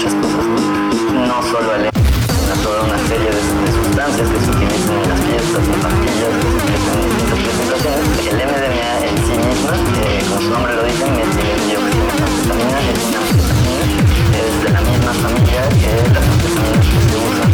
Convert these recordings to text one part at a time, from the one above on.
muchas cosas, no, solo sino a toda una serie de, sustancias que se utilizan en las fiestas, en pastillas, que se utilizan en distintas presentaciones. El MDMA en sí misma, eh, como su nombre lo dice, dioximetanfetamina, es una es de la misma familia que las anfetaminas que se usan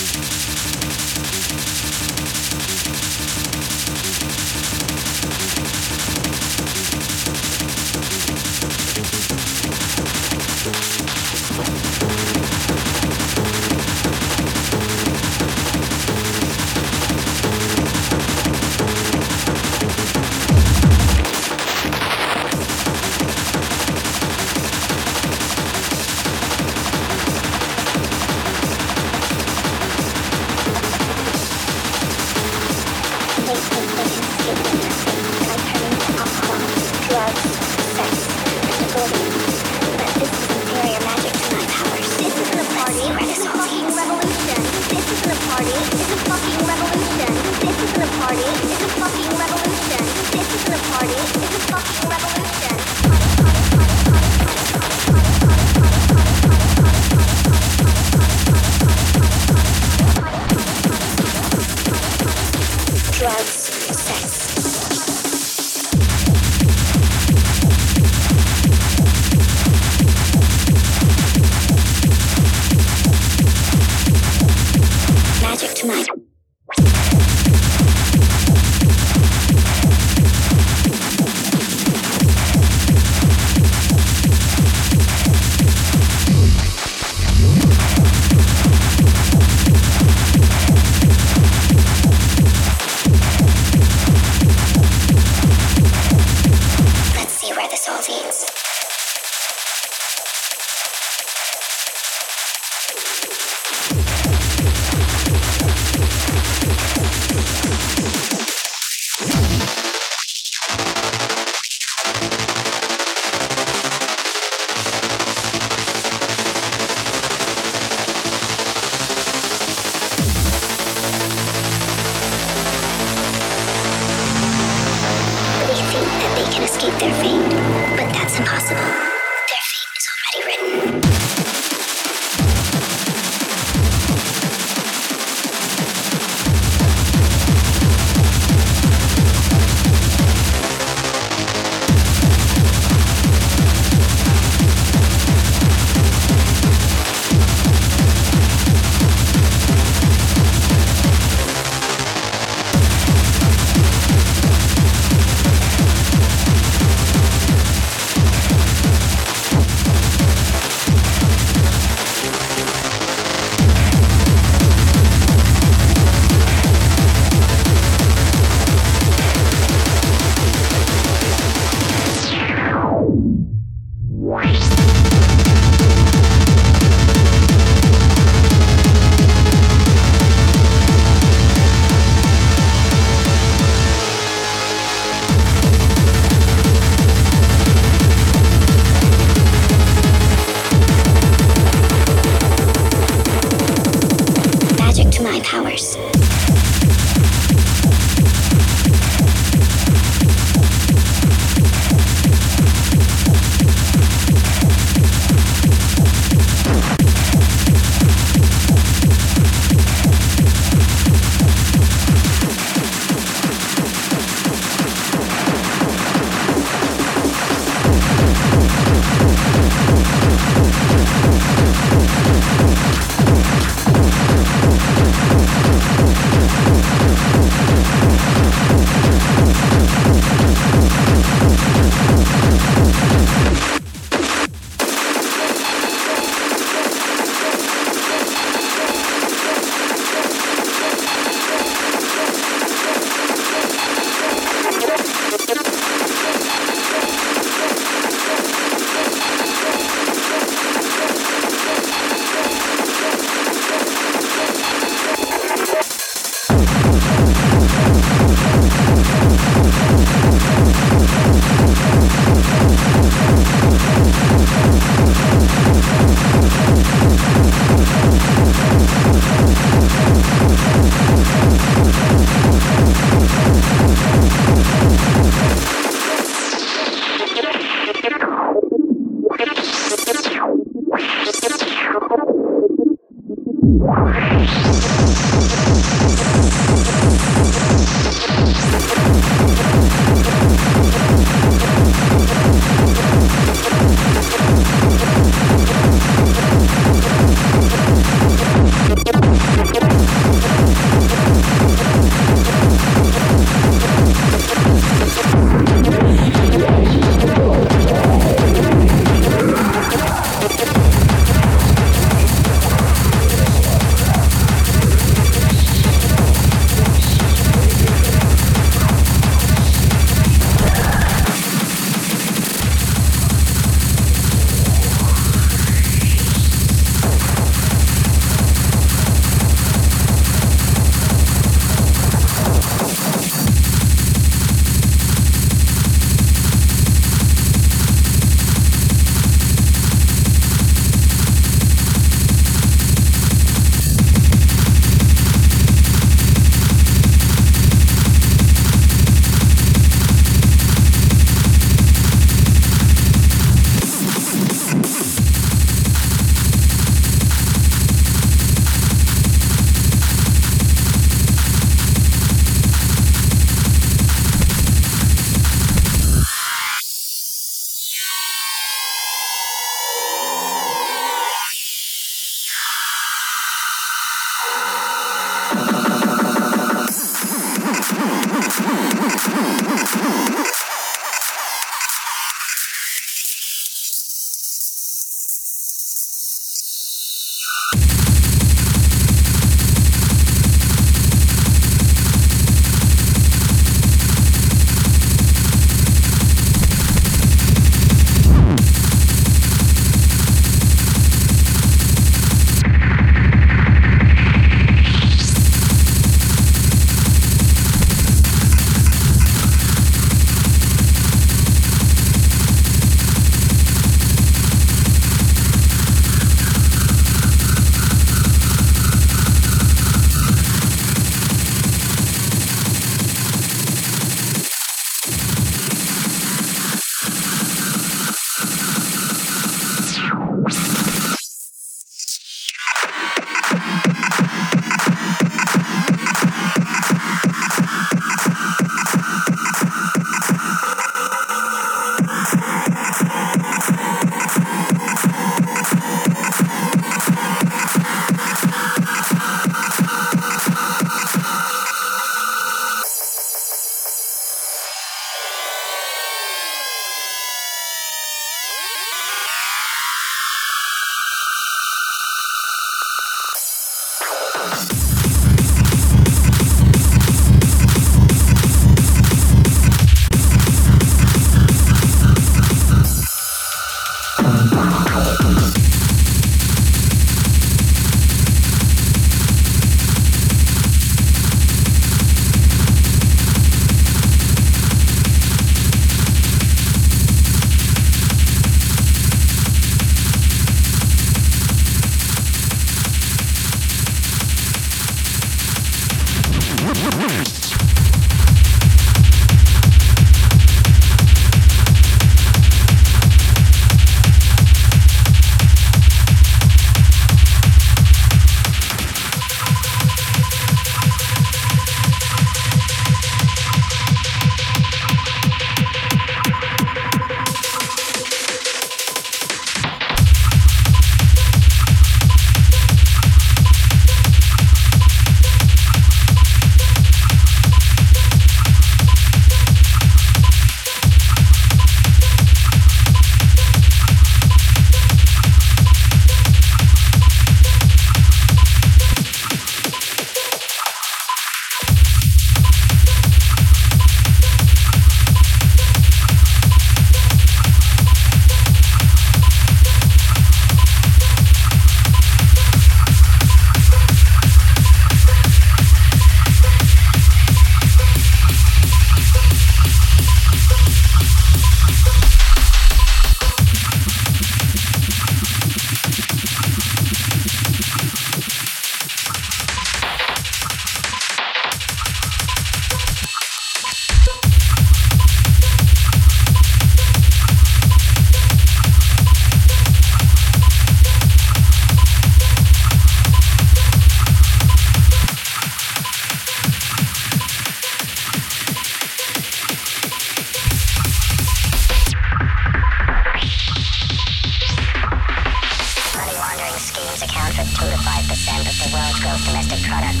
gross domestic product.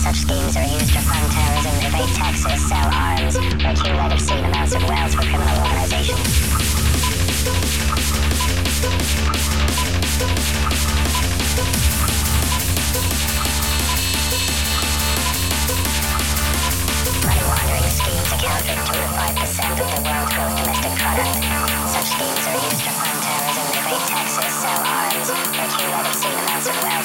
Such schemes are used to fund terrorism, evade taxes, sell arms, or accumulate obscene amounts of wealth for criminal organizations. Money laundering schemes account for 2 to 5% of the world's gross domestic product. Such schemes are used to fund terrorism, evade taxes, sell arms, or accumulate obscene amounts of wealth.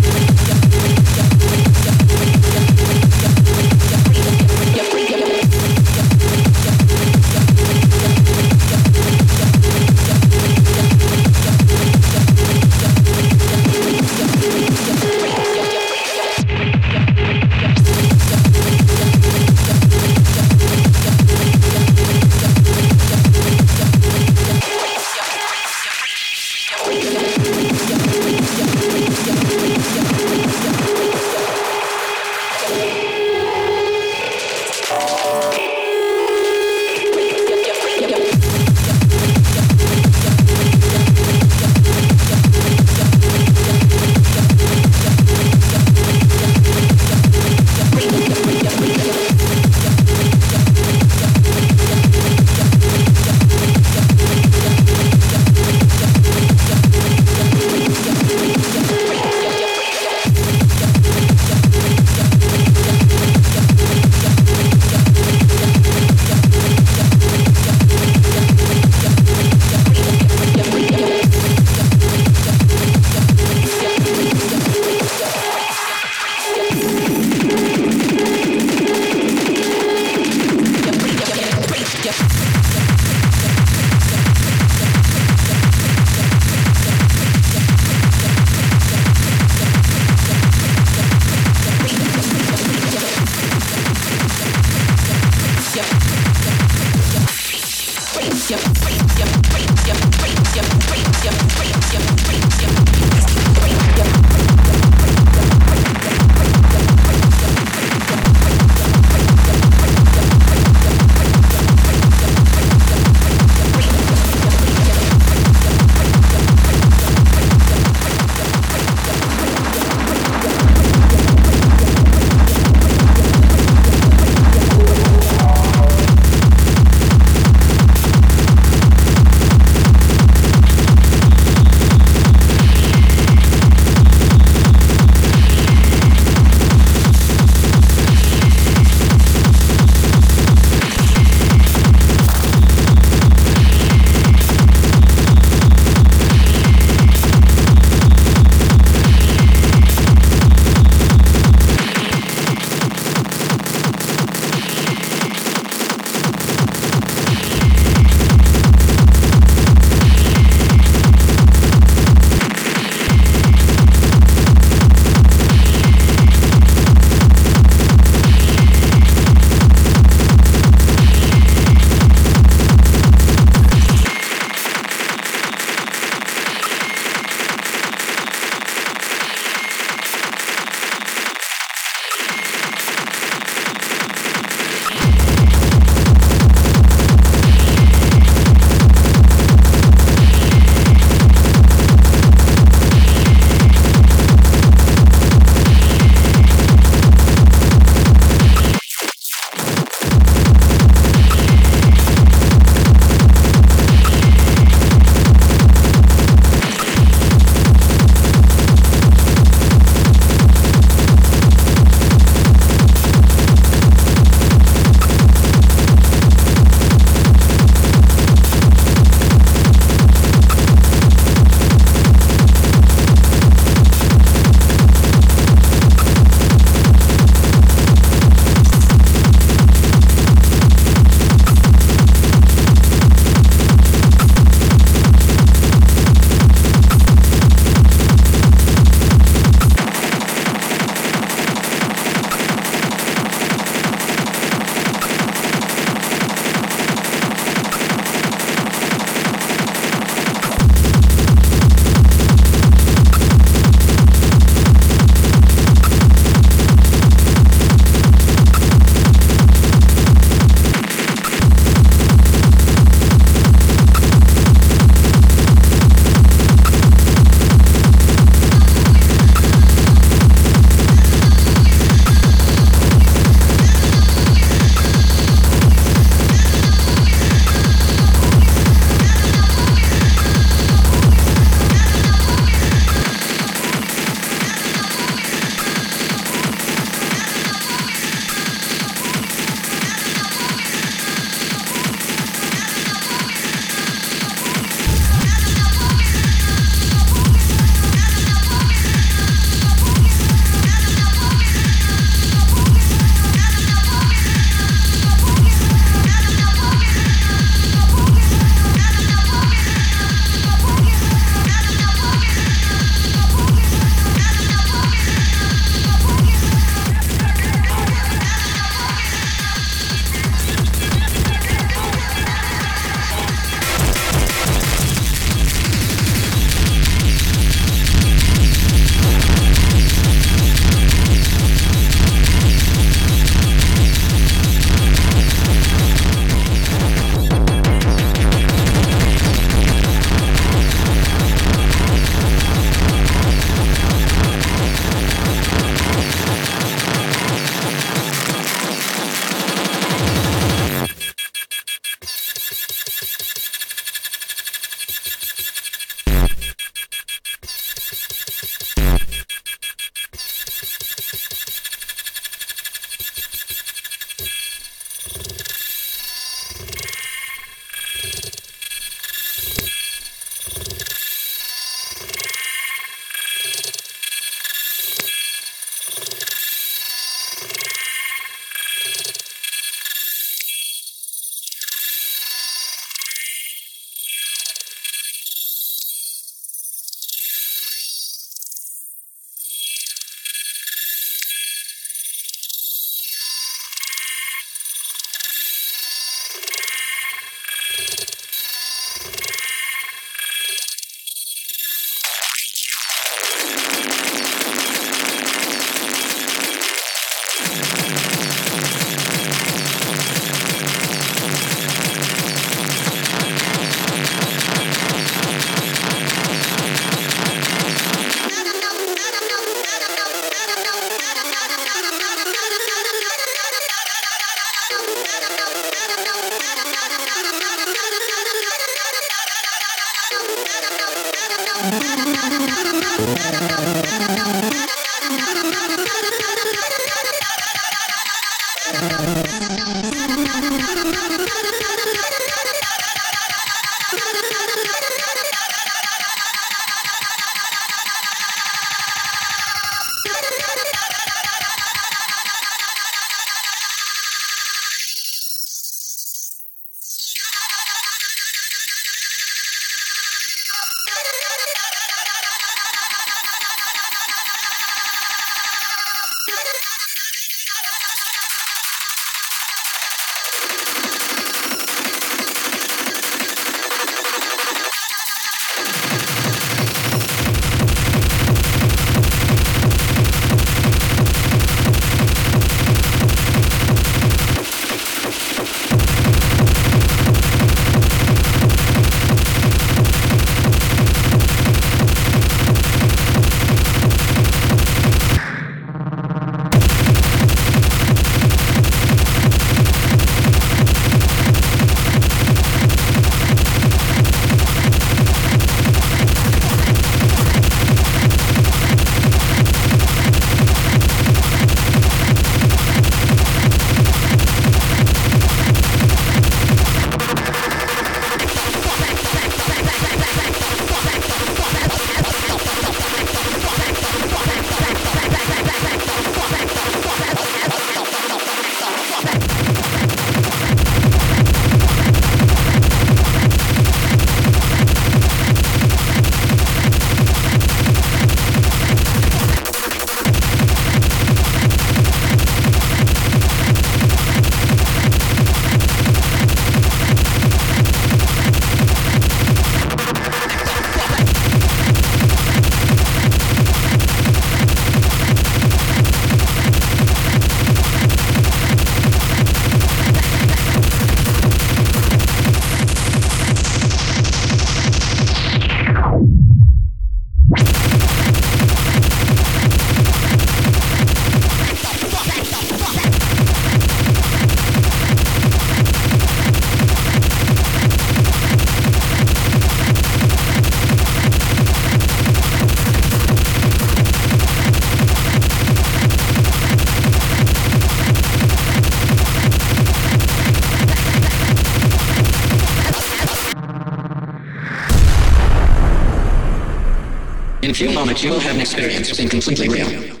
Few moments you will have an experience something completely real.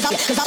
Fuck your head.